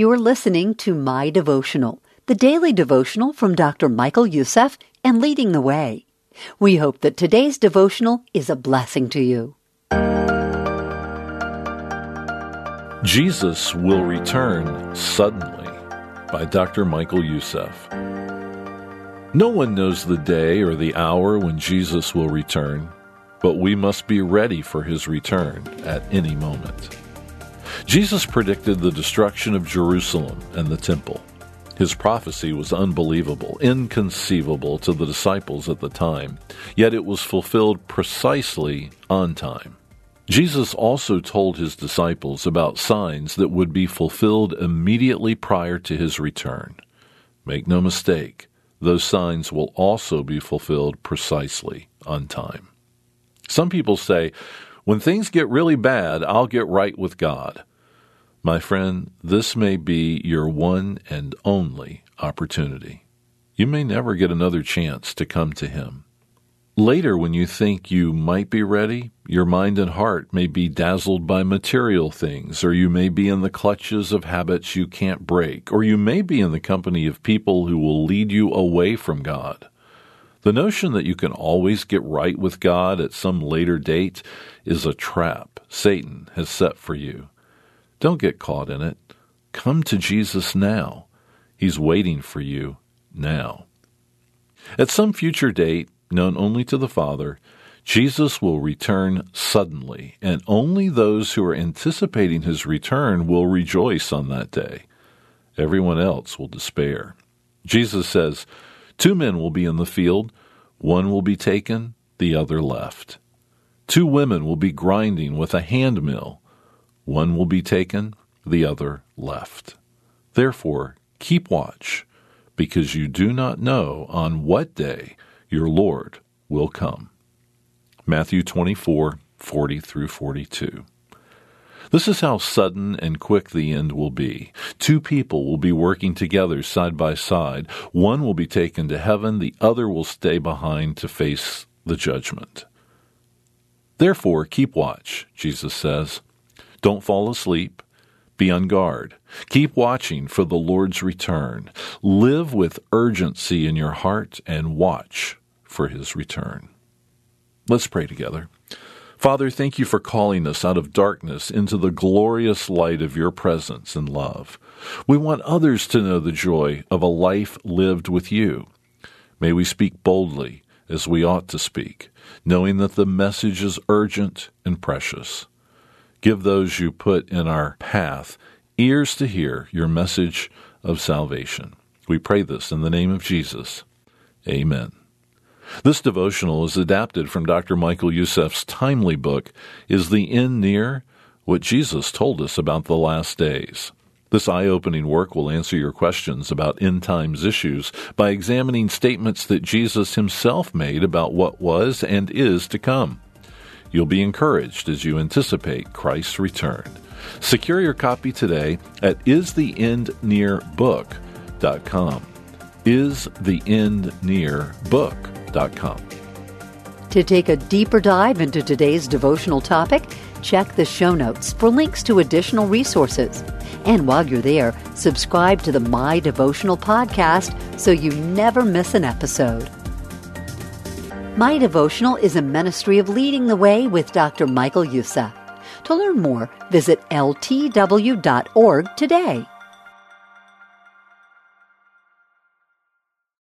You are listening to My Devotional, the daily devotional from Dr. Michael Youssef and Leading the Way. We hope that today's devotional is a blessing to you. Jesus Will Return Suddenly by Dr. Michael Youssef. No one knows the day or the hour when Jesus will return, but we must be ready for his return at any moment. Jesus predicted the destruction of Jerusalem and the temple. His prophecy was unbelievable, inconceivable to the disciples at the time, yet it was fulfilled precisely on time. Jesus also told his disciples about signs that would be fulfilled immediately prior to his return. Make no mistake, those signs will also be fulfilled precisely on time. Some people say, when things get really bad, I'll get right with God. My friend, this may be your one and only opportunity. You may never get another chance to come to Him. Later, when you think you might be ready, your mind and heart may be dazzled by material things, or you may be in the clutches of habits you can't break, or you may be in the company of people who will lead you away from God. The notion that you can always get right with God at some later date is a trap Satan has set for you. Don't get caught in it. Come to Jesus now. He's waiting for you now. At some future date, known only to the Father, Jesus will return suddenly, and only those who are anticipating his return will rejoice on that day. Everyone else will despair. Jesus says, Two men will be in the field, one will be taken, the other left. Two women will be grinding with a hand mill one will be taken, the other left. Therefore, keep watch, because you do not know on what day your Lord will come. Matthew 24, 40 through 42. This is how sudden and quick the end will be. Two people will be working together side by side. One will be taken to heaven, the other will stay behind to face the judgment. Therefore, keep watch, Jesus says. Don't fall asleep. Be on guard. Keep watching for the Lord's return. Live with urgency in your heart and watch for his return. Let's pray together. Father, thank you for calling us out of darkness into the glorious light of your presence and love. We want others to know the joy of a life lived with you. May we speak boldly as we ought to speak, knowing that the message is urgent and precious. Give those you put in our path ears to hear your message of salvation. We pray this in the name of Jesus. Amen. This devotional is adapted from Dr. Michael Youssef's timely book, Is the End Near? What Jesus Told Us About the Last Days. This eye opening work will answer your questions about end times issues by examining statements that Jesus himself made about what was and is to come. You'll be encouraged as you anticipate Christ's return. Secure your copy today at istheendnearbook.com. Istheendnearbook.com. To take a deeper dive into today's devotional topic, check the show notes for links to additional resources. And while you're there, subscribe to the My Devotional podcast so you never miss an episode. My Devotional is a ministry of leading the way with Dr. Michael Youssef. To learn more, visit ltw.org today.